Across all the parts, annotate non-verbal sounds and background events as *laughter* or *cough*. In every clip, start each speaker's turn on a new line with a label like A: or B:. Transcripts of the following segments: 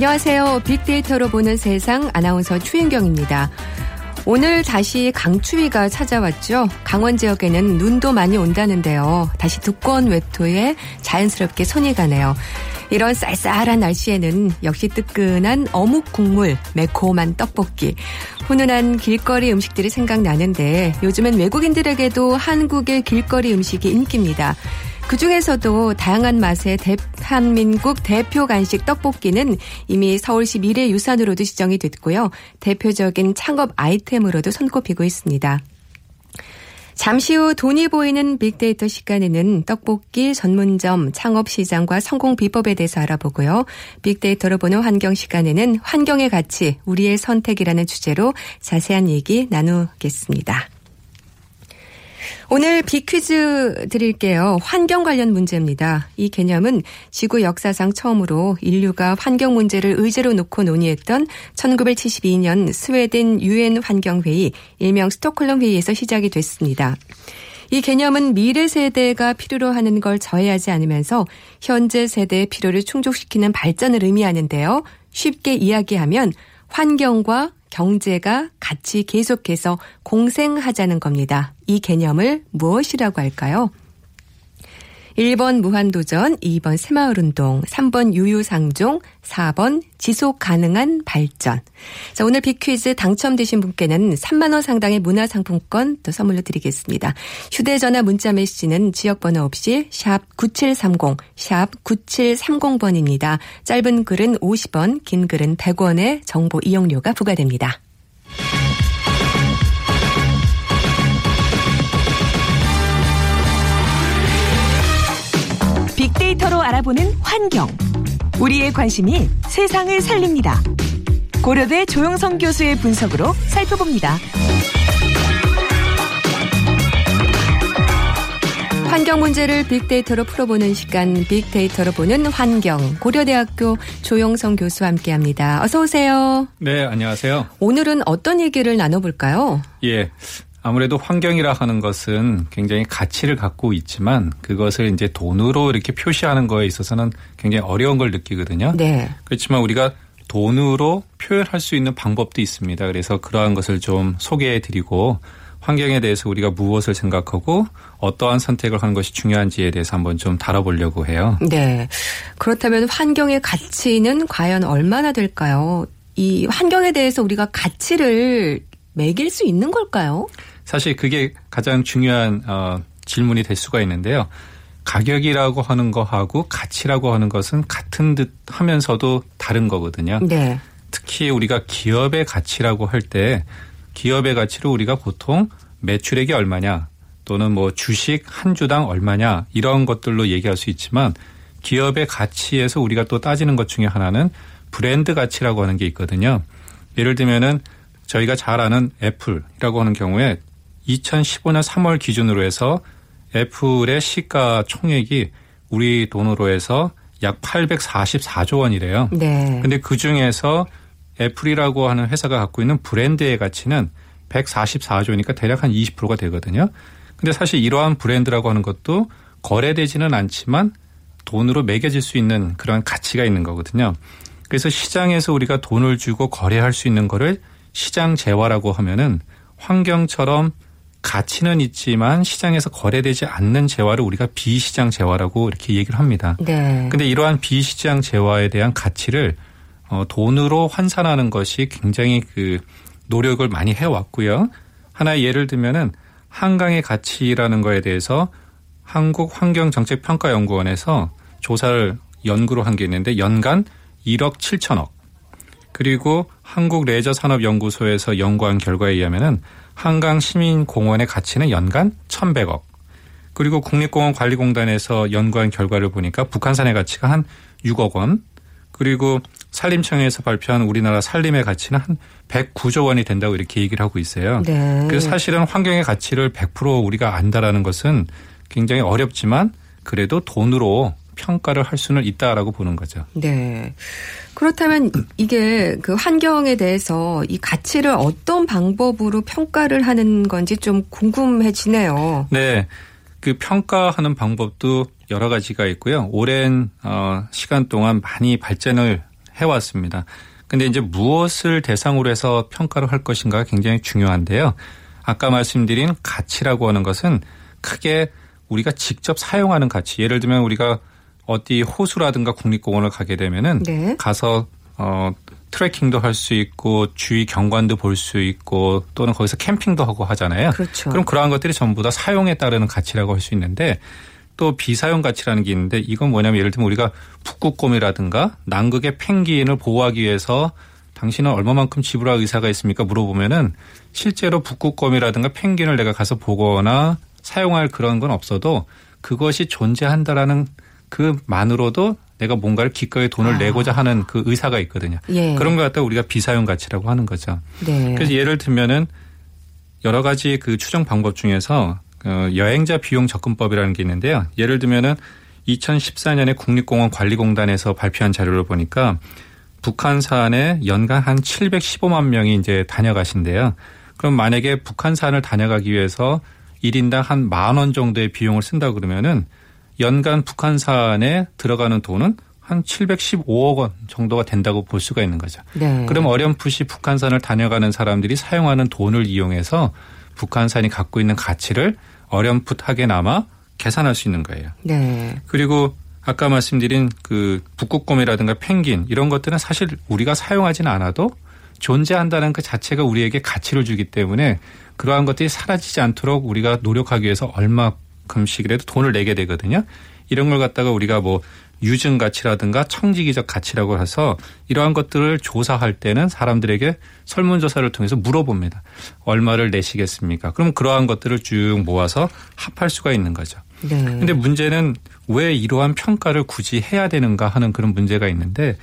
A: 안녕하세요. 빅데이터로 보는 세상 아나운서 추인경입니다. 오늘 다시 강추위가 찾아왔죠. 강원 지역에는 눈도 많이 온다는데요. 다시 두꺼운 외토에 자연스럽게 손이 가네요. 이런 쌀쌀한 날씨에는 역시 뜨끈한 어묵 국물, 매콤한 떡볶이, 훈훈한 길거리 음식들이 생각나는데 요즘엔 외국인들에게도 한국의 길거리 음식이 인기입니다. 그 중에서도 다양한 맛의 대한민국 대표 간식 떡볶이는 이미 서울시 미래유산으로도 지정이 됐고요. 대표적인 창업 아이템으로도 손꼽히고 있습니다. 잠시 후 돈이 보이는 빅데이터 시간에는 떡볶이 전문점 창업 시장과 성공 비법에 대해서 알아보고요. 빅데이터로 보는 환경 시간에는 환경의 가치, 우리의 선택이라는 주제로 자세한 얘기 나누겠습니다. 오늘 비퀴즈 드릴게요. 환경 관련 문제입니다. 이 개념은 지구 역사상 처음으로 인류가 환경 문제를 의제로 놓고 논의했던 1972년 스웨덴 유엔 환경회의 일명 스톡홀름 회의에서 시작이 됐습니다. 이 개념은 미래 세대가 필요로 하는 걸 저해하지 않으면서 현재 세대의 필요를 충족시키는 발전을 의미하는데요. 쉽게 이야기하면 환경과 경제가 같이 계속해서 공생하자는 겁니다. 이 개념을 무엇이라고 할까요? 1번 무한도전, 2번 새마을운동, 3번 유유상종, 4번 지속 가능한 발전. 자, 오늘 빅퀴즈 당첨되신 분께는 3만원 상당의 문화상품권 또 선물로 드리겠습니다. 휴대전화 문자 메시지는 지역번호 없이 샵 9730, 샵 9730번입니다. 짧은 글은 50원, 긴 글은 100원의 정보 이용료가 부과됩니다.
B: 빅데이터로 알아보는 환경. 우리의 관심이 세상을 살립니다. 고려대 조영성 교수의 분석으로 살펴봅니다.
A: 환경 문제를 빅데이터로 풀어보는 시간 빅데이터로 보는 환경 고려대학교 조영성 교수와 함께합니다. 어서 오세요.
C: 네, 안녕하세요.
A: 오늘은 어떤 얘기를 나눠볼까요?
C: 예. 아무래도 환경이라 하는 것은 굉장히 가치를 갖고 있지만 그것을 이제 돈으로 이렇게 표시하는 거에 있어서는 굉장히 어려운 걸 느끼거든요.
A: 네.
C: 그렇지만 우리가 돈으로 표현할 수 있는 방법도 있습니다. 그래서 그러한 것을 좀 소개해 드리고 환경에 대해서 우리가 무엇을 생각하고 어떠한 선택을 하는 것이 중요한지에 대해서 한번 좀 다뤄보려고 해요.
A: 네. 그렇다면 환경의 가치는 과연 얼마나 될까요? 이 환경에 대해서 우리가 가치를 매길 수 있는 걸까요?
C: 사실 그게 가장 중요한 어, 질문이 될 수가 있는데요. 가격이라고 하는 거하고 가치라고 하는 것은 같은 듯 하면서도 다른 거거든요.
A: 네.
C: 특히 우리가 기업의 가치라고 할 때 기업의 가치를 우리가 보통 매출액이 얼마냐 또는 뭐 주식 한 주당 얼마냐 이런 것들로 얘기할 수 있지만 기업의 가치에서 우리가 또 따지는 것 중에 하나는 브랜드 가치라고 하는 게 있거든요. 예를 들면은 저희가 잘 아는 애플이라고 하는 경우에 2015년 3월 기준으로 해서 애플의 시가 총액이 우리 돈으로 해서 약 844조 원이래요.
A: 네.
C: 근데 그 중에서 애플이라고 하는 회사가 갖고 있는 브랜드의 가치는 144조니까 대략 한 20%가 되거든요. 근데 사실 이러한 브랜드라고 하는 것도 거래되지는 않지만 돈으로 매겨질 수 있는 그런 가치가 있는 거거든요. 그래서 시장에서 우리가 돈을 주고 거래할 수 있는 거를 시장 재화라고 하면은 환경처럼 가치는 있지만 시장에서 거래되지 않는 재화를 우리가 비시장 재화라고 이렇게 얘기를 합니다.
A: 네.
C: 근데 이러한 비시장 재화에 대한 가치를 어, 돈으로 환산하는 것이 굉장히 그 노력을 많이 해왔고요. 하나의 예를 들면은 한강의 가치라는 거에 대해서 한국 환경정책평가연구원에서 조사를 연구로 한 게 있는데 연간 1억 7천억. 그리고 한국 레저산업연구소에서 연구한 결과에 의하면은 한강 시민공원의 가치는 연간 1,100억. 그리고 국립공원관리공단에서 연구한 결과를 보니까 북한산의 가치가 한 6억 원. 그리고 산림청에서 발표한 우리나라 산림의 가치는 한 109조 원이 된다고 이렇게 얘기를 하고 있어요.
A: 네.
C: 그래서 사실은 환경의 가치를 100% 우리가 안다라는 것은 굉장히 어렵지만 그래도 돈으로 평가를 할 수는 있다라고 보는 거죠.
A: 네. 그렇다면 이게 그 환경에 대해서 이 가치를 어떤 방법으로 평가를 하는 건지 좀 궁금해지네요.
C: 네. 그 평가하는 방법도 여러 가지가 있고요. 오랜 어 시간 동안 많이 발전을 해왔습니다. 근데 이제 무엇을 대상으로 해서 평가를 할 것인가가 굉장히 중요한데요. 아까 말씀드린 가치라고 하는 것은 크게 우리가 직접 사용하는 가치. 예를 들면 우리가 어디 호수라든가 국립공원을 가게 되면은
A: 네.
C: 가서 어 트레킹도 할 수 있고 주위 경관도 볼 수 있고 또는 거기서 캠핑도 하고 하잖아요.
A: 그렇죠.
C: 그럼 그러한 것들이 전부 다 사용에 따르는 가치라고 할 수 있는데 또 비사용 가치라는 게 있는데 이건 뭐냐면 예를 들면 우리가 북극곰이라든가 남극의 펭귄을 보호하기 위해서 당신은 얼마만큼 지불할 의사가 있습니까? 물어보면은 실제로 북극곰이라든가 펭귄을 내가 가서 보거나 사용할 그런 건 없어도 그것이 존재한다라는 그만으로도 내가 뭔가를 기꺼이 돈을
A: 아.
C: 내고자 하는 그 의사가 있거든요.
A: 예.
C: 그런 걸 갖다 우리가 비사용 가치라고 하는 거죠.
A: 네.
C: 그래서 예를 들면은 여러 가지 그 추정 방법 중에서 어, 여행자 비용 접근법이라는 게 있는데요. 예를 들면은 2014년에 국립공원 관리공단에서 발표한 자료를 보니까 북한 산에 연간 한 715만 명이 이제 다녀가신대요. 그럼 만약에 북한 산을 다녀가기 위해서 1인당 한 만 원 정도의 비용을 쓴다 그러면은 연간 북한산에 들어가는 돈은 한 715억 원 정도가 된다고 볼 수가 있는 거죠.
A: 네.
C: 그럼 어렴풋이 북한산을 다녀가는 사람들이 사용하는 돈을 이용해서 북한산이 갖고 있는 가치를 어렴풋하게나마 계산할 수 있는 거예요.
A: 네.
C: 그리고 아까 말씀드린 그 북극곰이라든가 펭귄 이런 것들은 사실 우리가 사용하지는 않아도 존재한다는 그 자체가 우리에게 가치를 주기 때문에 그러한 것들이 사라지지 않도록 우리가 노력하기 위해서 얼마 큼씩이라도 돈을 내게 되거든요. 이런 걸 갖다가 우리가 뭐 유증 가치라든가 청지기적 가치라고 해서 이러한 것들을 조사할 때는 사람들에게 설문조사를 통해서 물어봅니다. 얼마를 내시겠습니까? 그럼 그러한 것들을 쭉 모아서 합할 수가 있는 거죠.
A: 네.
C: 근데 문제는 왜 이러한 평가를 굳이 해야 되는가 하는 그런 문제가 있는데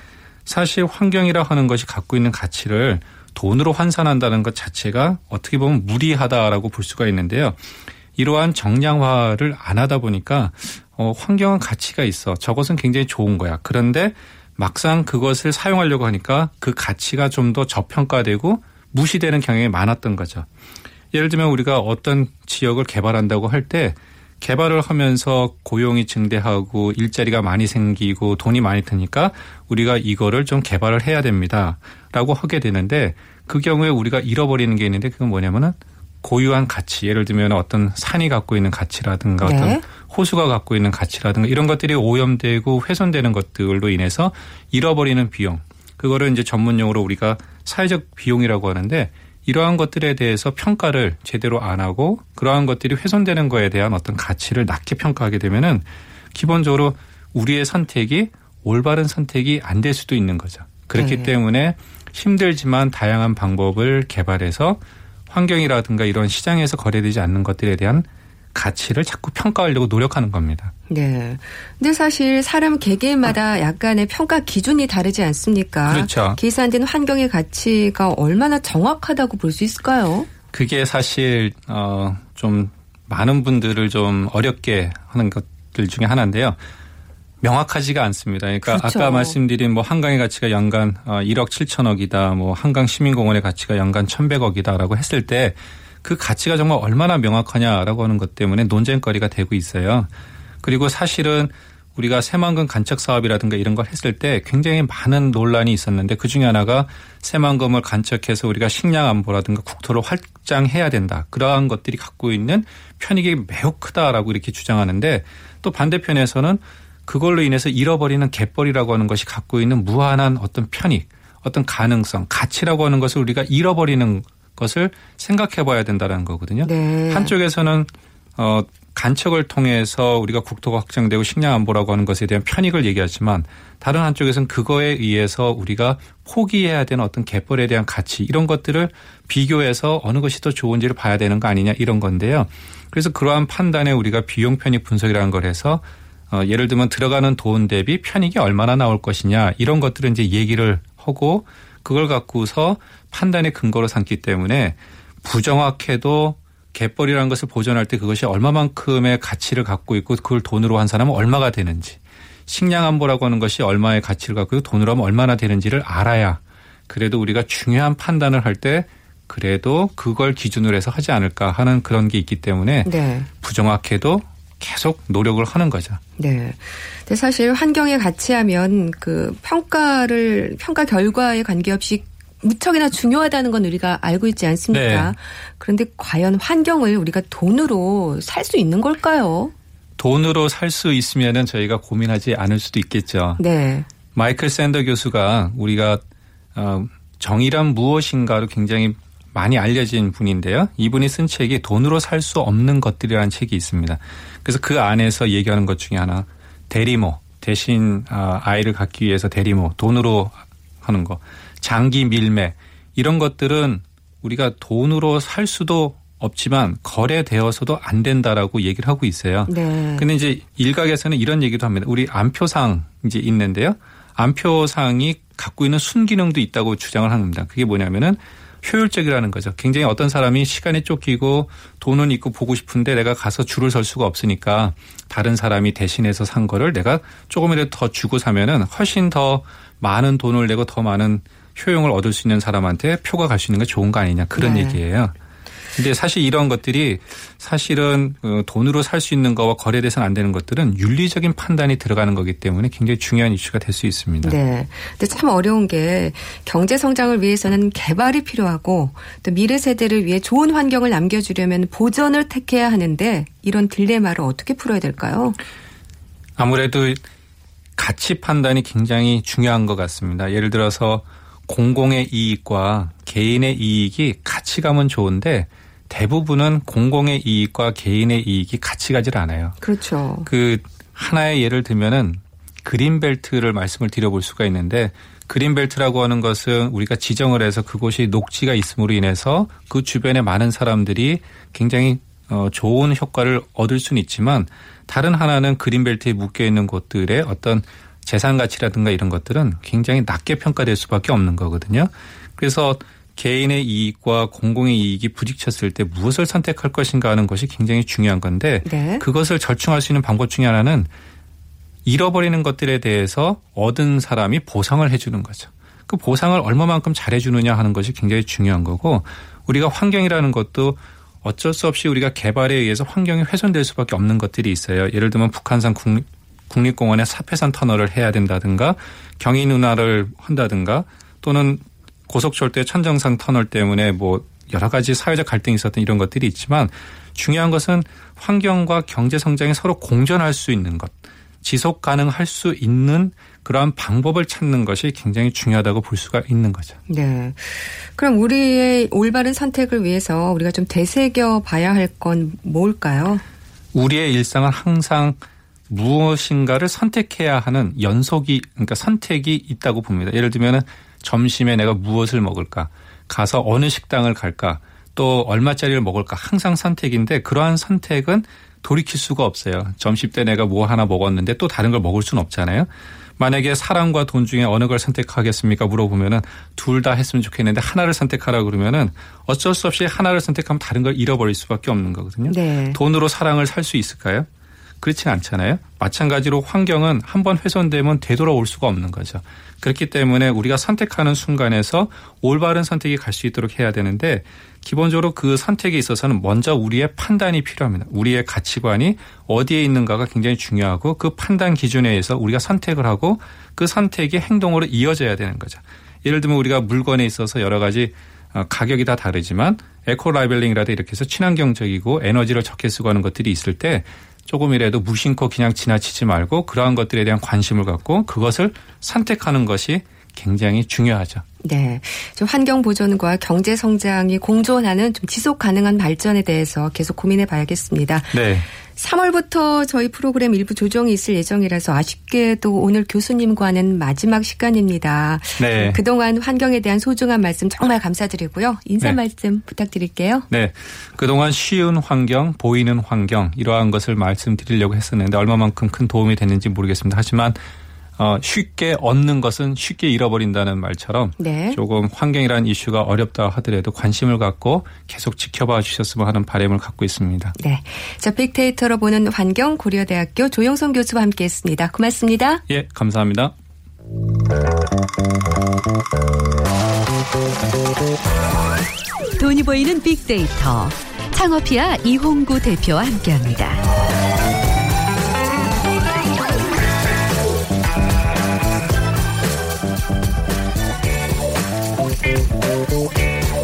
C: 사실 환경이라 하는 것이 갖고 있는 가치를 돈으로 환산한다는 것 자체가 어떻게 보면 무리하다라고 볼 수가 있는데요. 이러한 정량화를 안 하다 보니까 어, 환경은 가치가 있어. 저것은 굉장히 좋은 거야. 그런데 막상 그것을 사용하려고 하니까 그 가치가 좀 더 저평가되고 무시되는 경향이 많았던 거죠. 예를 들면 우리가 어떤 지역을 개발한다고 할 때 개발을 하면서 고용이 증대하고 일자리가 많이 생기고 돈이 많이 드니까 우리가 이거를 좀 개발을 해야 됩니다. 라고 하게 되는데 그 경우에 우리가 잃어버리는 게 있는데 그건 뭐냐면은 고유한 가치. 예를 들면 어떤 산이 갖고 있는 가치라든가
A: 네.
C: 어떤 호수가 갖고 있는 가치라든가 이런 것들이 오염되고 훼손되는 것들로 인해서 잃어버리는 비용. 그거를 이제 전문용어로 우리가 사회적 비용이라고 하는데 이러한 것들에 대해서 평가를 제대로 안 하고 그러한 것들이 훼손되는 거에 대한 어떤 가치를 낮게 평가하게 되면은 기본적으로 우리의 선택이 올바른 선택이 안 될 수도 있는 거죠. 그렇기
A: 네.
C: 때문에 힘들지만 다양한 방법을 개발해서 환경이라든가 이런 시장에서 거래되지 않는 것들에 대한 가치를 자꾸 평가하려고 노력하는 겁니다.
A: 네. 근데 사실 사람 개개인마다 약간의 평가 기준이 다르지 않습니까?
C: 그렇죠.
A: 계산된 환경의 가치가 얼마나 정확하다고 볼 수 있을까요?
C: 그게 사실 어좀 많은 분들을 좀 어렵게 하는 것들 중에 하나인데요. 명확하지가 않습니다. 그러니까
A: 그렇죠.
C: 아까 말씀드린 뭐 한강의 가치가 연간 어 1억 7천억이다. 뭐 한강 시민공원의 가치가 연간 1,100억이다라고 했을 때 그 가치가 정말 얼마나 명확하냐라고 하는 것 때문에 논쟁거리가 되고 있어요. 그리고 사실은 우리가 새만금 간척 사업이라든가 이런 걸 했을 때 굉장히 많은 논란이 있었는데 그 중에 하나가 새만금을 간척해서 우리가 식량 안보라든가 국토를 확장해야 된다. 그러한 것들이 갖고 있는 편익이 매우 크다라고 이렇게 주장하는데 또 반대편에서는 그걸로 인해서 잃어버리는 갯벌이라고 하는 것이 갖고 있는 무한한 어떤 편익, 어떤 가능성, 가치라고 하는 것을 우리가 잃어버리는 것을 생각해 봐야 된다는 거거든요.
A: 네.
C: 한쪽에서는 어 간척을 통해서 우리가 국토가 확장되고 식량 안보라고 하는 것에 대한 편익을 얘기하지만 다른 한쪽에서는 그거에 의해서 우리가 포기해야 되는 어떤 갯벌에 대한 가치 이런 것들을 비교해서 어느 것이 더 좋은지를 봐야 되는 거 아니냐 이런 건데요. 그래서 그러한 판단에 우리가 비용 편익 분석이라는 걸 해서 어, 예를 들면 들어가는 돈 대비 편익이 얼마나 나올 것이냐 이런 것들을 이제 얘기를 하고 그걸 갖고서 판단의 근거로 삼기 때문에 부정확해도 갯벌이라는 것을 보존할 때 그것이 얼마만큼의 가치를 갖고 있고 그걸 돈으로 한 사람은 얼마가 되는지 식량 안보라고 하는 것이 얼마의 가치를 갖고 돈으로 하면 얼마나 되는지를 알아야 그래도 우리가 중요한 판단을 할 때 그래도 그걸 기준으로 해서 하지 않을까 하는 그런 게 있기 때문에
A: 네.
C: 부정확해도 계속 노력을 하는 거죠.
A: 네. 근데 사실 환경에 가치하면 그 평가를 평가 결과에 관계없이 무척이나 중요하다는 건 우리가 알고 있지 않습니까?
C: 네.
A: 그런데 과연 환경을 우리가 돈으로 살 수 있는 걸까요?
C: 돈으로 살 수 있으면은 저희가 고민하지 않을 수도 있겠죠.
A: 네.
C: 마이클 샌더 교수가 우리가 어, 정의란 무엇인가로 굉장히 많이 알려진 분인데요. 이분이 쓴 책이 돈으로 살 수 없는 것들이라는 책이 있습니다. 그래서 그 안에서 얘기하는 것 중에 하나 대리모 대신 아, 아이를 갖기 위해서 대리모 돈으로 하는 거 장기 밀매 이런 것들은 우리가 돈으로 살 수도 없지만 거래되어서도 안 된다라고 얘기를 하고 있어요.
A: 네.
C: 근데 이제 일각에서는 이런 얘기도 합니다. 우리 안표상 이제 있는데요. 안표상이 갖고 있는 순기능도 있다고 주장을 합니다. 그게 뭐냐면은 효율적이라는 거죠. 굉장히 어떤 사람이 시간에 쫓기고 돈은 있고 보고 싶은데 내가 가서 줄을 설 수가 없으니까 다른 사람이 대신해서 산 거를 내가 조금이라도 더 주고 사면은 훨씬 더 많은 돈을 내고 더 많은 효용을 얻을 수 있는 사람한테 표가 갈 수 있는 게 좋은 거 아니냐 그런
A: 네.
C: 얘기예요. 근데 사실 이런 것들이 사실은 어, 돈으로 살 수 있는 거와 거래돼서는 안 되는 것들은 윤리적인 판단이 들어가는 거기 때문에 굉장히 중요한 이슈가 될 수 있습니다.
A: 네. 근데 참 어려운 게 경제 성장을 위해서는 개발이 필요하고 또 미래 세대를 위해 좋은 환경을 남겨주려면 보전을 택해야 하는데 이런 딜레마를 어떻게 풀어야 될까요?
C: 아무래도 가치 판단이 굉장히 중요한 것 같습니다. 예를 들어서 공공의 이익과 개인의 이익이 같이 가면 좋은데 대부분은 공공의 이익과 개인의 이익이 같이 가질 않아요.
A: 그렇죠.
C: 그 하나의 예를 들면은 그린벨트를 말씀을 드려볼 수가 있는데 그린벨트라고 하는 것은 우리가 지정을 해서 그곳이 녹지가 있음으로 인해서 그 주변에 많은 사람들이 굉장히 어 좋은 효과를 얻을 수는 있지만 다른 하나는 그린벨트에 묶여 있는 곳들의 어떤 재산 가치라든가 이런 것들은 굉장히 낮게 평가될 수밖에 없는 거거든요. 그래서 개인의 이익과 공공의 이익이 부딪혔을 때 무엇을 선택할 것인가 하는 것이 굉장히 중요한 건데
A: 네.
C: 그것을 절충할 수 있는 방법 중에 하나는 잃어버리는 것들에 대해서 얻은 사람이 보상을 해주는 거죠. 그 보상을 얼마만큼 잘해주느냐 하는 것이 굉장히 중요한 거고 우리가 환경이라는 것도 어쩔 수 없이 우리가 개발에 의해서 환경이 훼손될 수밖에 없는 것들이 있어요. 예를 들면 북한산 국립, 국립공원에 사패산 터널을 해야 된다든가 경인 운하를 한다든가 또는 고속철도 천정상 터널 때문에 뭐 여러 가지 사회적 갈등이 있었던 이런 것들이 있지만 중요한 것은 환경과 경제 성장이 서로 공존할 수 있는 것, 지속 가능할 수 있는 그러한 방법을 찾는 것이 굉장히 중요하다고 볼 수가 있는 거죠.
A: 네. 그럼 우리의 올바른 선택을 위해서 우리가 좀 되새겨 봐야 할 건 뭘까요?
C: 우리의 일상은 항상 무엇인가를 선택해야 하는 연속이 그러니까 선택이 있다고 봅니다. 예를 들면은 점심에 내가 무엇을 먹을까? 가서 어느 식당을 갈까? 또 얼마짜리를 먹을까? 항상 선택인데 그러한 선택은 돌이킬 수가 없어요. 점심 때 내가 뭐 하나 먹었는데 또 다른 걸 먹을 수는 없잖아요. 만약에 사랑과 돈 중에 어느 걸 선택하겠습니까? 물어보면은 둘 다 했으면 좋겠는데 하나를 선택하라 그러면은 어쩔 수 없이 하나를 선택하면 다른 걸 잃어버릴 수밖에 없는 거거든요.
A: 네.
C: 돈으로 사랑을 살 수 있을까요? 그렇진 않잖아요. 마찬가지로 환경은 한번 훼손되면 되돌아올 수가 없는 거죠. 그렇기 때문에 우리가 선택하는 순간에서 올바른 선택이 갈 수 있도록 해야 되는데 기본적으로 그 선택에 있어서는 먼저 우리의 판단이 필요합니다. 우리의 가치관이 어디에 있는가가 굉장히 중요하고 그 판단 기준에 의해서 우리가 선택을 하고 그 선택이 행동으로 이어져야 되는 거죠. 예를 들면 우리가 물건에 있어서 여러 가지 어, 가격이 다 다르지만 에코 라벨링이라도 이렇게 해서 친환경적이고 에너지를 적게 쓰고 하는 것들이 있을 때 조금이라도 무심코 그냥 지나치지 말고 그러한 것들에 대한 관심을 갖고 그것을 선택하는 것이 굉장히 중요하죠.
A: 네. 좀 환경 보존과 경제 성장이 공존하는 좀 지속 가능한 발전에 대해서 계속 고민해 봐야겠습니다.
C: 네.
A: 3월부터 저희 프로그램 일부 조정이 있을 예정이라서 아쉽게도 오늘 교수님과는 마지막 시간입니다.
C: 네.
A: 그동안 환경에 대한 소중한 말씀 정말 감사드리고요. 인사
C: 네.
A: 말씀 부탁드릴게요.
C: 네. 그동안 쉬운 환경, 보이는 환경, 이러한 것을 말씀드리려고 했었는데 얼마만큼 큰 도움이 됐는지 모르겠습니다. 하지만 어, 쉽게 얻는 것은 쉽게 잃어버린다는 말처럼
A: 네.
C: 조금 환경이라는 이슈가 어렵다 하더라도 관심을 갖고 계속 지켜봐 주셨으면 하는 바람을 갖고 있습니다.
A: 네. 자, 빅데이터로 보는 환경 고려대학교 조영선 교수와 함께 했습니다. 고맙습니다.
C: 예, 감사합니다.
B: 돈이 보이는 빅데이터. 창업피아 이홍구 대표와 함께합니다.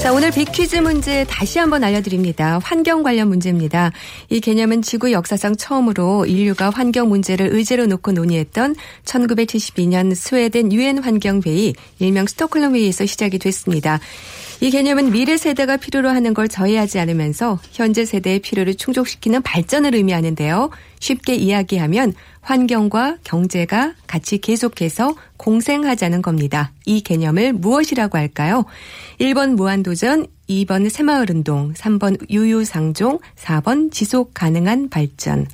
A: 자, 오늘 빅퀴즈 문제 다시 한번 알려드립니다. 환경 관련 문제입니다. 이 개념은 지구 역사상 처음으로 인류가 환경 문제를 의제로 놓고 논의했던 1972년 스웨덴 유엔 환경회의, 일명 스톡홀름 회의에서 시작이 됐습니다. 이 개념은 미래 세대가 필요로 하는 걸 저해하지 않으면서 현재 세대의 필요를 충족시키는 발전을 의미하는데요. 쉽게 이야기하면 환경과 경제가 같이 계속해서 공생하자는 겁니다. 이 개념을 무엇이라고 할까요? 1번 무한도전, 2번 새마을운동, 3번 유유상종, 4번 지속 가능한 발전.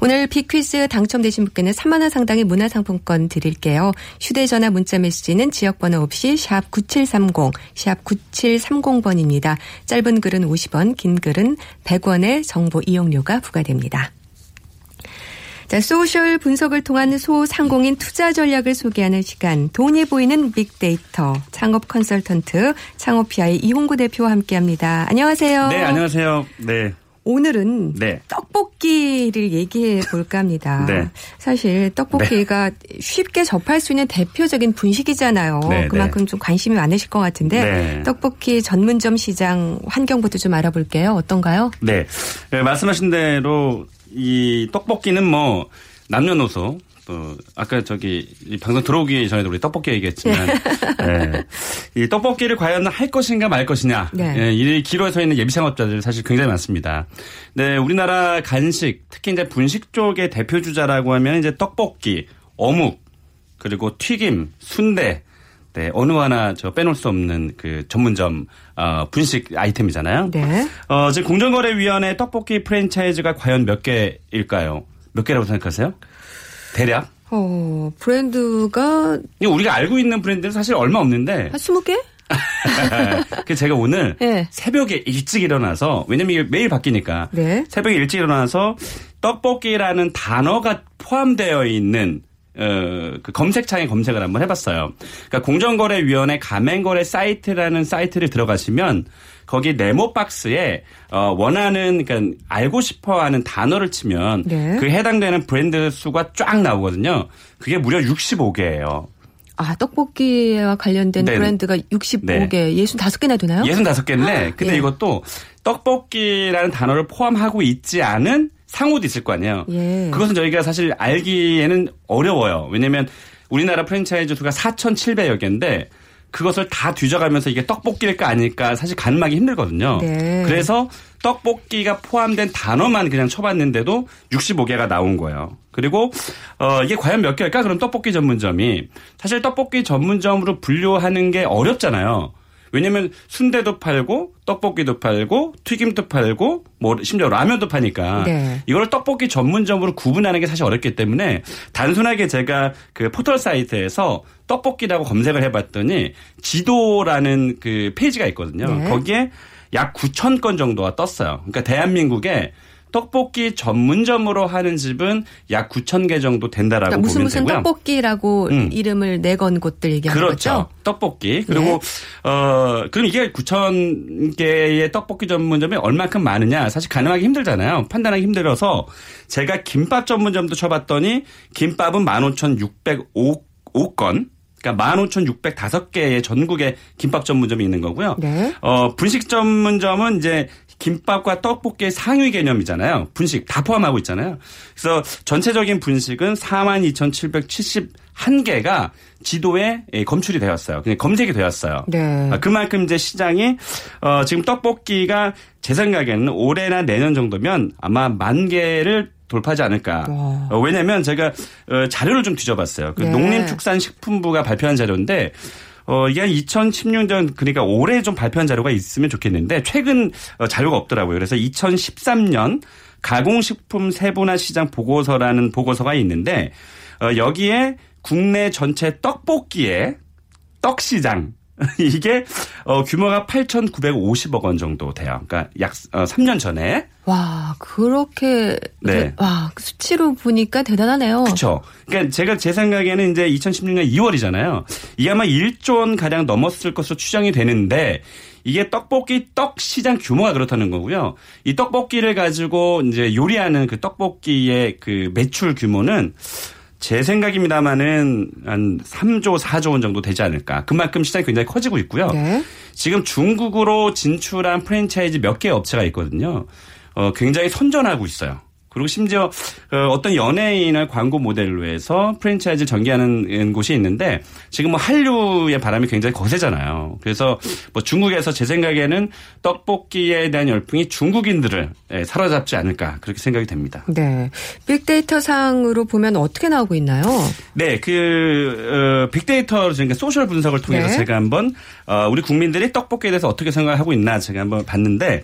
A: 오늘 빅퀴즈 당첨되신 분께는 3만 원 상당의 문화상품권 드릴게요. 휴대전화 문자메시지는 지역번호 없이 샵 9730, 샵 9730번입니다. 짧은 글은 50원, 긴 글은 100원의 정보 이용료가 부과됩니다. 자, 소셜 분석을 통한 소상공인 투자 전략을 소개하는 시간. 돈이 보이는 빅데이터. 창업 컨설턴트 창업피아의 이홍구 대표와 함께합니다. 안녕하세요.
D: 네, 안녕하세요. 네.
A: 오늘은
D: 네.
A: 떡볶이를 얘기해 볼까 합니다. *laughs*
D: 네.
A: 사실 떡볶이가 쉽게 접할 수 있는 대표적인 분식이잖아요.
D: 네,
A: 그만큼 좀 관심이 많으실 것 같은데
D: 네.
A: 떡볶이 전문점 시장 환경부터 좀 알아볼게요. 어떤가요?
D: 네. 네, 말씀하신 대로 이 떡볶이는 뭐 남녀노소 또 아까 저기 이 방송 들어오기 전에도 우리 떡볶이 얘기했지만 네. 이 떡볶이를 과연 할 것인가 말 것이냐
A: 네.
D: 예, 이 기로에 서 있는 예비 창업자들 사실 굉장히 많습니다. 네, 우리나라 간식 특히 이제 분식 쪽의 대표 주자라고 하면 이제 떡볶이, 어묵 그리고 튀김, 순대 네, 어느 하나 저 빼놓을 수 없는 그 전문점 어, 분식 아이템이잖아요.
A: 네.
D: 어, 지금 공정거래위원회 떡볶이 프랜차이즈가 과연 몇 개일까요? 몇 개라고 생각하세요? 대략?
A: 어, 브랜드가
D: 우리가 알고 있는 브랜드는 사실 얼마 없는데
A: 한 20개? *laughs*
D: 그 제가 오늘
A: 네.
D: 새벽에 일찍 일어나서 왜냐면 이게 매일 바뀌니까
A: 네.
D: 새벽에 일찍 일어나서 떡볶이라는 단어가 포함되어 있는 어, 그 검색창에 검색을 한번 해봤어요. 그러니까 공정거래위원회 가맹거래 사이트라는 사이트를 들어가시면 거기 네모 박스에 어, 원하는 그러니까 알고 싶어하는 단어를 치면
A: 네.
D: 그 해당되는 브랜드 수가 쫙 나오거든요. 그게 무려 65개예요.
A: 아, 떡볶이와 관련된
D: 네.
A: 브랜드가 65개,
D: 네.
A: 65개나 되나요?
D: 65개인데 근데
A: 예.
D: 이것도 떡볶이라는 단어를 포함하고 있지 않은 상호도 있을 거 아니에요.
A: 예.
D: 그것은 저희가 사실 알기에는 어려워요. 왜냐면 우리나라 프랜차이즈 수가 4,700여 개인데 그것을 다 뒤져가면서 이게 떡볶이일까 아닐까 사실 가늠하기 힘들거든요.
A: 네.
D: 그래서 떡볶이가 포함된 단어만 그냥 쳐봤는데도 65개가 나온 거예요. 그리고 어 이게 과연 몇 개일까? 그럼 떡볶이 전문점이 사실 떡볶이 전문점으로 분류하는 게 어렵잖아요. 왜냐면 순대도 팔고 떡볶이도 팔고 튀김도 팔고 뭐 심지어 라면도 파니까
A: 네.
D: 이걸 떡볶이 전문점으로 구분하는 게 사실 어렵기 때문에 단순하게 제가 그 포털 사이트에서 떡볶이라고 검색을 해봤더니 지도라는 그 페이지가 있거든요.
A: 네.
D: 거기에 약 9천 건 정도가 떴어요. 그러니까 대한민국에 떡볶이 전문점으로 하는 집은 약 9천 개 정도 된다라고
A: 그러니까 무슨
D: 보면
A: 무슨
D: 되고요.
A: 떡볶이라고
D: 음.
A: 이름을 내건 곳들 얘기하는
D: 그렇죠.
A: 거죠?
D: 떡볶이. 그리고 어 그럼 이게 9천 개의 떡볶이 전문점이 얼마큼 많으냐 사실 가늠하기 힘들잖아요. 판단하기 힘들어서 제가 김밥 전문점도 쳐봤더니 김밥은 15,605건. 그러니까 15,605개의 전국에 김밥 전문점이 있는 거고요.
A: 네.
D: 어, 분식 전문점은 이제 김밥과 떡볶이의 상위 개념이잖아요. 분식 다 포함하고 있잖아요. 그래서 전체적인 분식은 한 개가 지도에 예, 검출이 되었어요. 그냥 검색이 되었어요.
A: 네.
D: 아, 그만큼 이제 시장이 어, 지금 떡볶이가 제 생각에는 올해나 내년 정도면 아마 만 개를 돌파하지 않을까.
A: 와.
D: 어, 왜냐면 제가 어, 자료를 좀 뒤져봤어요. 그
A: 네.
D: 농림축산식품부가 발표한 자료인데 어, 이게 한 2016년 그러니까 올해 좀 발표한 자료가 있으면 좋겠는데 최근 어, 자료가 없더라고요. 그래서 2013년 가공식품 세분화 시장 보고서라는 보고서가 있는데 어, 여기에 국내 전체 떡볶이의 떡 시장 *laughs* 이게 어, 규모가 8,950억 원 정도 돼요. 그러니까 약 어, 3년 전에
A: 와, 그렇게
D: 네.
A: 와, 그 수치로 보니까 대단하네요.
D: 그렇죠. 그러니까 제가 제 생각에는 이제 2016년 2월이잖아요. 이게 아마 1조 원 가량 넘었을 것으로 추정이 되는데 이게 떡볶이 떡 시장 규모가 그렇다는 거고요. 이 떡볶이를 가지고 이제 요리하는 그 떡볶이의 그 매출 규모는 제 생각입니다만은 한 3조, 4조 원 정도 되지 않을까. 그만큼 시장이 굉장히 커지고 있고요.
A: 네.
D: 지금 중국으로 진출한 프랜차이즈 몇 개의 업체가 있거든요. 어, 굉장히 선전하고 있어요. 그리고 심지어 어, 어떤 연예인을 광고 모델로 해서 프랜차이즈 전개하는 곳이 있는데 지금 뭐 한류의 바람이 굉장히 거세잖아요. 그래서 뭐 중국에서 제 생각에는 떡볶이에 대한 열풍이 중국인들을 예, 사로잡지 않을까 그렇게 생각이 됩니다.
A: 네. 빅데이터 상으로 보면 어떻게 나오고 있나요?
D: 네, 그 어, 빅데이터 그러니까 소셜 분석을 통해서
A: 네.
D: 제가 한번 어, 우리 국민들이 떡볶이에 대해서 어떻게 생각하고 있나 제가 한번 봤는데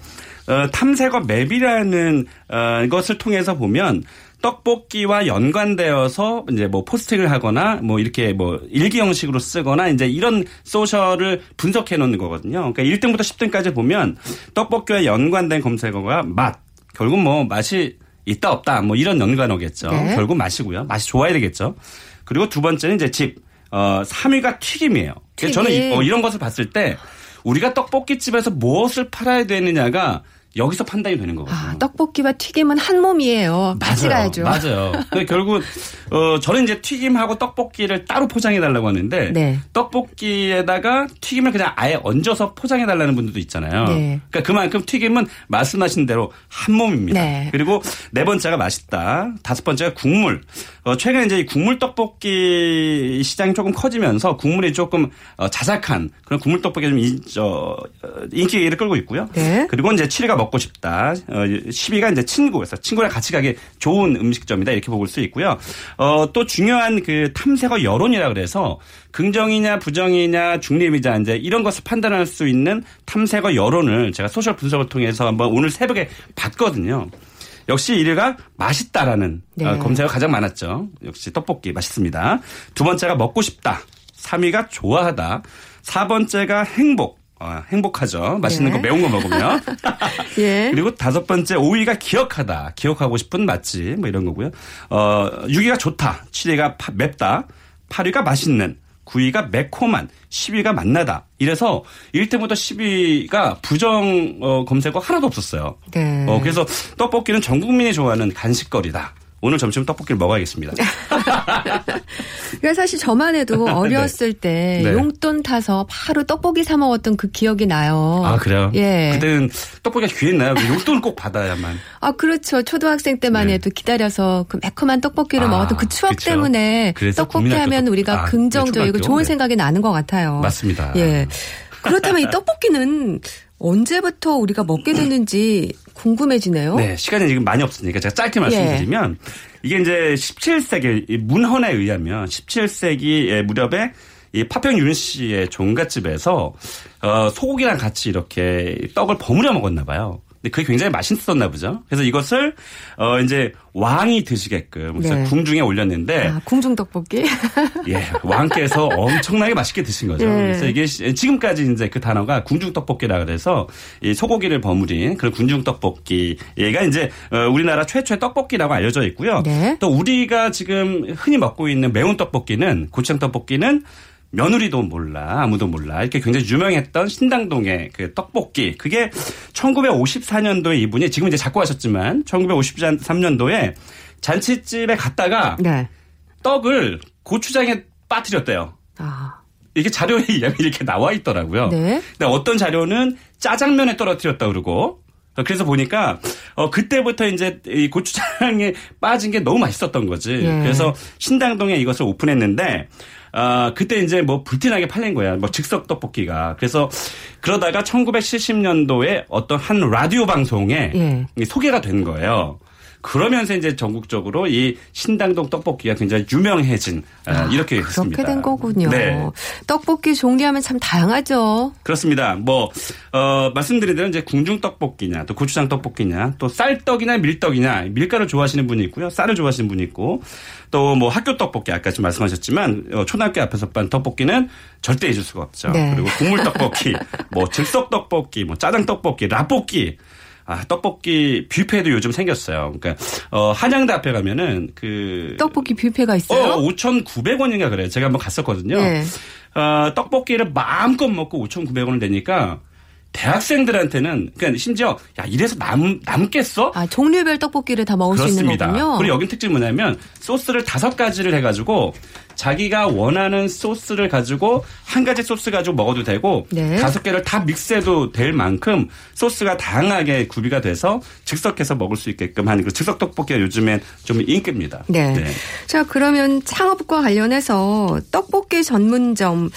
D: 어, 탐색어 맵이라는 어, 것을 통해서 보면 떡볶이와 연관되어서 이제 뭐 포스팅을 하거나 뭐 이렇게 뭐 일기 형식으로 쓰거나 이제 이런 소셜을 분석해 놓는 거거든요. 그러니까 1등부터 10등까지 보면 떡볶이와 연관된 검색어가 맛. 결국 뭐 맛이 있다 없다 뭐 이런 연관어겠죠.
A: 네.
D: 결국 맛이고요. 맛이 좋아야 되겠죠. 그리고 두 번째는 이제 집. 어, 3위가 튀김이에요. 그래서 저는 이,
A: 튀김.
D: 어, 이런 것을 봤을 때 우리가 떡볶이 집에서 무엇을 팔아야 되느냐가 여기서 판단이 되는 거거든요.
A: 아, 떡볶이와 튀김은 한 몸이에요. 같이 가야죠.
D: 맞아요. 근데 결국 어 저는 이제 튀김하고 떡볶이를 따로 포장해 달라고 하는데
A: 네.
D: 떡볶이에다가 튀김을 그냥 아예 얹어서 포장해 달라는 분들도 있잖아요.
A: 네.
D: 그러니까 그만큼 튀김은 말씀하신 대로 한 몸입니다.
A: 네.
D: 그리고 네 번째가 맛있다. 다섯 번째가 국물. 어 최근에 이제 이 국물 떡볶이 시장이 조금 커지면서 국물이 조금 어, 자작한 그런 국물 떡볶이 좀 인, 저, 어, 인기를 끌고 있고요.
A: 네.
D: 그리고 이제 7위가 먹고 싶다. 어, 10위가 이제 친구에서 친구랑 같이 가기 좋은 음식점이다. 이렇게 볼 수 있고요. 어, 또 중요한 그 탐색어 여론이라 그래서 긍정이냐 부정이냐 중립이냐 이제 이런 것을 판단할 수 있는 탐색어 여론을 제가 소셜 분석을 통해서 한번 오늘 새벽에 봤거든요. 역시 1위가 맛있다라는
A: 네.
D: 어, 검색어가 가장 많았죠. 역시 떡볶이 맛있습니다. 두 번째가 먹고 싶다. 3위가 좋아하다. 4번째가 행복. 어, 행복하죠. 맛있는
A: 네.
D: 거 매운 거 먹으면. *laughs*
A: 예.
D: 그리고 다섯 번째 5위가 기억하다. 기억하고 싶은 맛집 뭐 이런 거고요. 어 6위가 좋다. 7위가 파- 맵다. 8위가 맛있는. 9위가 매콤한. 10위가 맛나다. 이래서 1등부터 10위가 부정 어, 검색어 하나도 없었어요.
A: 네.
D: 어, 그래서 떡볶이는 전 국민이 좋아하는 간식거리다. 오늘 점심 떡볶이를 먹어야겠습니다. *laughs*
A: 그러니까 사실 저만 해도 *laughs* 어렸을 때
D: 네.
A: 용돈 타서 바로 떡볶이 사 먹었던 그 기억이 나요.
D: 아 그래요?
A: 예.
D: 그때는 떡볶이가 귀했나요? 용돈을 꼭 받아야만.
A: 아, 그렇죠. 초등학생 때만
D: 네.
A: 해도 기다려서 그 매콤한 떡볶이를
D: 아,
A: 먹었던 그 추억
D: 그쵸.
A: 때문에 떡볶이 하면
D: 떡-
A: 우리가
D: 아, 네,
A: 긍정적이고
D: 초등학교?
A: 좋은
D: 네.
A: 생각이 나는 것 같아요.
D: 맞습니다.
A: 예. 그렇다면 이 *laughs* 떡볶이는 언제부터 우리가 먹게 됐는지 궁금해지네요.
D: 네, 시간이 지금 많이 없으니까 제가 짧게 말씀드리면 이게 이제 17세기 이 문헌에 의하면 17세기 무렵에 이 파평 윤 씨의 종갓집에서 어, 소고기랑 같이 이렇게 떡을 버무려 먹었나 봐요. 근데 그게 굉장히 맛있었나 보죠. 그래서 이것을 어 이제 왕이 드시게끔 그래서
A: 네.
D: 궁중에 올렸는데
A: 아, 궁중 떡볶이. *laughs*
D: 예, 왕께서 엄청나게 맛있게 드신 거죠.
A: 예.
D: 그래서 이게 시- 지금까지 이제 그 단어가 궁중 떡볶이라 그래서 이 소고기를 버무린 그런 궁중 떡볶이 얘가 이제 어, 우리나라 최초의 떡볶이라고 알려져 있고요.
A: 네.
D: 또 우리가 지금 흔히 먹고 있는 매운 떡볶이는 고추장 떡볶이는 며느리도 몰라 아무도 몰라 이렇게 굉장히 유명했던 신당동의 그 떡볶이 그게 1954년도에 이분이 지금 이제 작고 하셨지만 1953년도에 잔치집에 갔다가
A: 네.
D: 떡을 고추장에 빠뜨렸대요.
A: 아.
D: 이게 자료에 *laughs* 이렇게 나와 있더라고요.
A: 네.
D: 근데 어떤 자료는 짜장면에 떨어뜨렸다 그러고 그래서 보니까 어 그때부터 이제 이 고추장에 *laughs* 빠진 게 너무 맛있었던 거지.
A: 예.
D: 그래서 신당동에 이것을 오픈했는데 아 그때 이제 뭐 불티나게 팔린 거야. 뭐 즉석 떡볶이가. 그래서 그러다가 1970년도에 어떤 한 라디오 방송에
A: 예.
D: 이 소개가 된 거예요. 그러면서 이제 전국적으로 이 신당동 떡볶이가 굉장히 유명해진 아, 이렇게.
A: 그렇게 된 거군요.
D: 네.
A: 떡볶이 종류하면 참 다양하죠.
D: 그렇습니다. 뭐, 어, 말씀드린 대로 이제 궁중 떡볶이냐, 또 고추장 떡볶이냐, 또 쌀떡이나 밀떡이냐, 밀가루 좋아하시는 분이 있고요. 쌀을 좋아하시는 분이 있고, 또 뭐 학교 떡볶이, 아까 좀 말씀하셨지만, 어, 초등학교 앞에서 판 떡볶이는 절대 잊을 수가 없죠.
A: 네.
D: 그리고 국물 떡볶이, 뭐 즉석 떡볶이, 뭐 짜장 떡볶이, 라볶이, 아, 떡볶이 뷔페도 요즘 생겼어요. 그러니까, 어, 한양대 앞에 가면은 그.
A: 떡볶이 뷔페가 있어요?
D: 어, 5,900원인가 그래요. 제가 한번 갔었거든요.
A: 네.
D: 어, 떡볶이를 마음껏 먹고 5,900원을 내니까 대학생들한테는 그러니까 심지어 야 이래서 남 남겠어?
A: 아, 종류별 떡볶이를 다 먹을 수 있는
D: 그렇습니다.
A: 거군요.
D: 그리고 여긴 특징이 뭐냐면 소스를 다섯 가지를 해가지고 자기가 원하는 소스를 가지고 한 가지 소스 가지고 먹어도 되고
A: 네.
D: 다섯 개를 다 믹스해도 될 만큼 소스가 다양하게 구비가 돼서 즉석해서 먹을 수 있게끔 하는 그 즉석 떡볶이가 요즘엔 좀 인기입니다.
A: 네. 자, 그러면 창업과 관련해서 떡볶이 전문점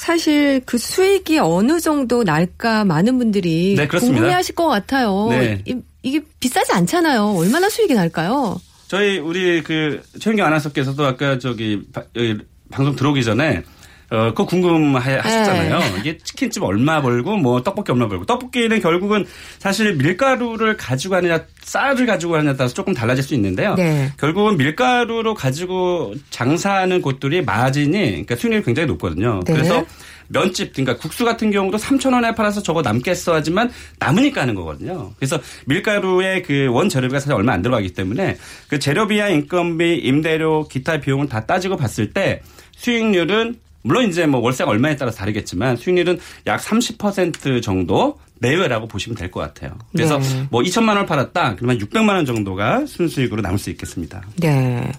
A: 사실 그 수익이 어느 정도 날까 많은 분들이
D: 네.
A: 궁금해하실 것 같아요.
D: 네.
A: 이, 이게 비싸지 않잖아요. 얼마나 수익이 날까요?
D: 저희 우리 그 최은경 아나운서께서도 아까 저기 바- 여기 방송 들어오기 전에 어, 그거 궁금하셨잖아요.
A: 네.
D: 이게 치킨집 얼마 벌고 뭐 떡볶이 얼마 벌고 떡볶이는 결국은 사실 밀가루를 가지고 하느냐 쌀을 가지고 하느냐에 따라서 조금 달라질 수 있는데요.
A: 네.
D: 결국은 밀가루로 가지고 장사하는 곳들이 마진이 그러니까 수익률이 굉장히 높거든요.
A: 네.
D: 그래서 면집, 그러니까 국수 같은 경우도 3,000원에 팔아서 저거 남겠어 하지만 남으니까 하는 거거든요. 그래서 밀가루의 그 원 재료비가 사실 얼마 안 들어가기 때문에 그 재료비와 인건비, 임대료, 기타 비용을 다 따지고 봤을 때 수익률은 물론 이제 뭐 월세가 얼마에 따라서 다르겠지만 수익률은 약 30% 정도 내외라고 보시면 될 것 같아요. 그래서
A: 네.
D: 뭐 2천만 원을 팔았다. 그러면 600만 원 정도가 순수익으로 남을 수 있겠습니다.
A: 네.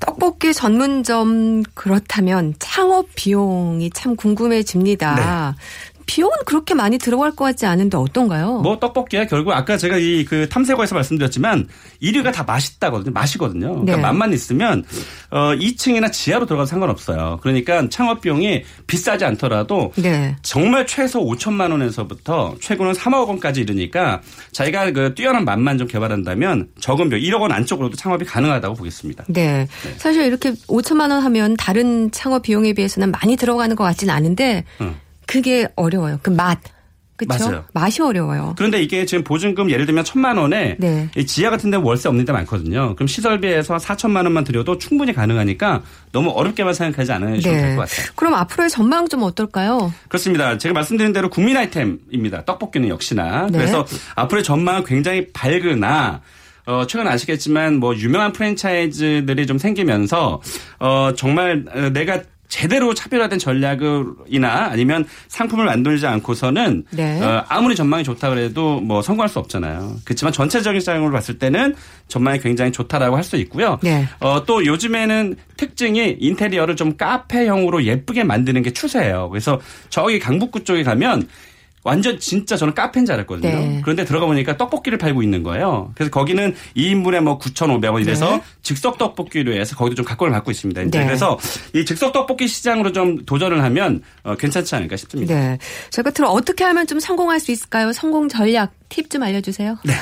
A: 떡볶이 전문점 그렇다면 창업 비용이 참 궁금해집니다. 비용은 그렇게 많이 들어갈 것 같지 않은데 어떤가요?
D: 뭐 떡볶이야 결국 아까 제가 이 그 탐색어에서 말씀드렸지만 1위가 다 맛있다거든요. 맛이거든요. 그러니까
A: 네.
D: 맛만 있으면 어 2층이나 지하로 들어가도 상관없어요. 그러니까 창업 비용이 비싸지 않더라도
A: 네.
D: 정말 최소 5천만 원에서부터 최고는 3억 원까지 이르니까 자기가 그 뛰어난 맛만 좀 개발한다면 적은 비용 1억 원 안쪽으로도 창업이 가능하다고 보겠습니다.
A: 네. 사실 이렇게 5천만 원 하면 다른 창업 비용에 비해서는 많이 들어가는 것 같지는 않은데
D: 응.
A: 그게 어려워요. 그 맛. 그렇죠?
D: 맞아요.
A: 맛이 어려워요.
D: 그런데 이게 지금 보증금 예를 들면 천만 원에
A: 네.
D: 이 지하 같은 데 월세 없는 데 많거든요. 그럼 시설비에서 4천만 원만 들여도 충분히 가능하니까 너무 어렵게만 생각하지 않으셔도 될
A: 네.
D: 것 같아요.
A: 그럼 앞으로의 전망 좀 어떨까요?
D: 그렇습니다. 제가 말씀드린 대로 국민 아이템입니다. 떡볶이는 역시나.
A: 네.
D: 그래서 앞으로의 전망은 굉장히 밝으나 어, 최근 아시겠지만 뭐 유명한 프랜차이즈들이 좀 생기면서 어, 정말 어, 내가 제대로 차별화된 전략이나 아니면 상품을 만들지 않고서는
A: 네.
D: 어, 아무리 전망이 좋다 그래도 뭐 성공할 수 없잖아요. 그렇지만 전체적인 사용을 봤을 때는 전망이 굉장히 좋다라고 할 수 있고요.
A: 네.
D: 어, 또 요즘에는 특징이 인테리어를 좀 카페형으로 예쁘게 만드는 게 추세예요. 그래서 저기 강북구 쪽에 가면 완전 진짜 저는 카페인 줄 알았거든요.
A: 네.
D: 그런데 들어가 보니까 떡볶이를 팔고 있는 거예요. 그래서 거기는 2인분에 뭐 9,500원 이래서
A: 네.
D: 즉석 떡볶이로 해서 거기도 좀 각광을 받고 있습니다. 이제
A: 네.
D: 그래서 이 즉석 떡볶이 시장으로 좀 도전을 하면 어, 괜찮지 않을까 싶습니다.
A: 네. 저 끝으로 어떻게 하면 좀 성공할 수 있을까요? 성공 전략 팁 좀 알려주세요.
D: 네.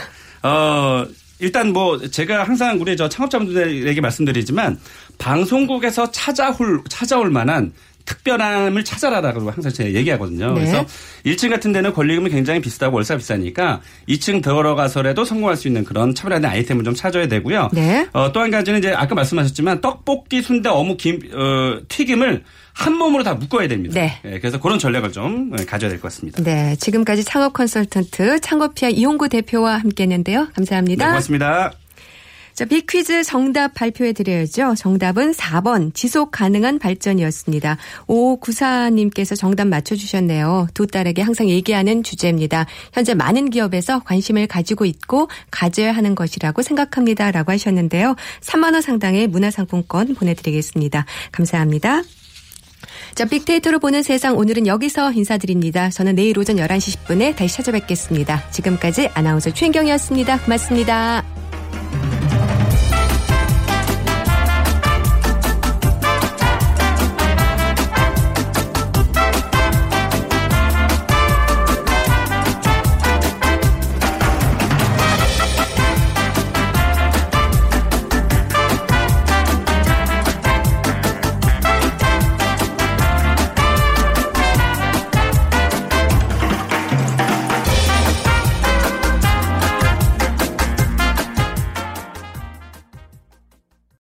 D: 어, 일단 뭐 제가 항상 우리 저 창업자분들에게 말씀드리지만 방송국에서 찾아올 찾아올 만한 특별함을 찾아라라고 항상 제가 얘기하거든요.
A: 네.
D: 그래서 1층 같은 데는 권리금이 굉장히 비싸고 월세가 비싸니까 2층 들어가서라도 성공할 수 있는 그런 차별화된 아이템을 좀 찾아야 되고요.
A: 네.
D: 어, 또 한 가지는 이제 아까 말씀하셨지만 떡볶이, 순대, 어묵, 김, 어, 튀김을 한 몸으로 다 묶어야 됩니다.
A: 네.
D: 예, 그래서 그런 전략을 좀 예, 가져야 될 것 같습니다.
A: 네. 지금까지 창업 컨설턴트 창업피아 이용구 대표와 함께 했는데요.
D: 네,
A: 감사합니다.
D: 고맙습니다.
A: 자, 빅퀴즈 정답 발표해 드려야죠. 정답은 4번 지속 가능한 발전이었습니다. 5594님께서 정답 맞춰주셨네요. 두 딸에게 항상 얘기하는 주제입니다. 현재 많은 기업에서 관심을 가지고 있고 가져야 하는 것이라고 생각합니다. 라고 하셨는데요. 3만 원 상당의 문화상품권 보내드리겠습니다. 감사합니다. 자, 빅데이터로 보는 세상 오늘은 여기서 인사드립니다. 저는 내일 오전 11시 10분에 다시 찾아뵙겠습니다. 지금까지 아나운서 최인경이었습니다. 고맙습니다.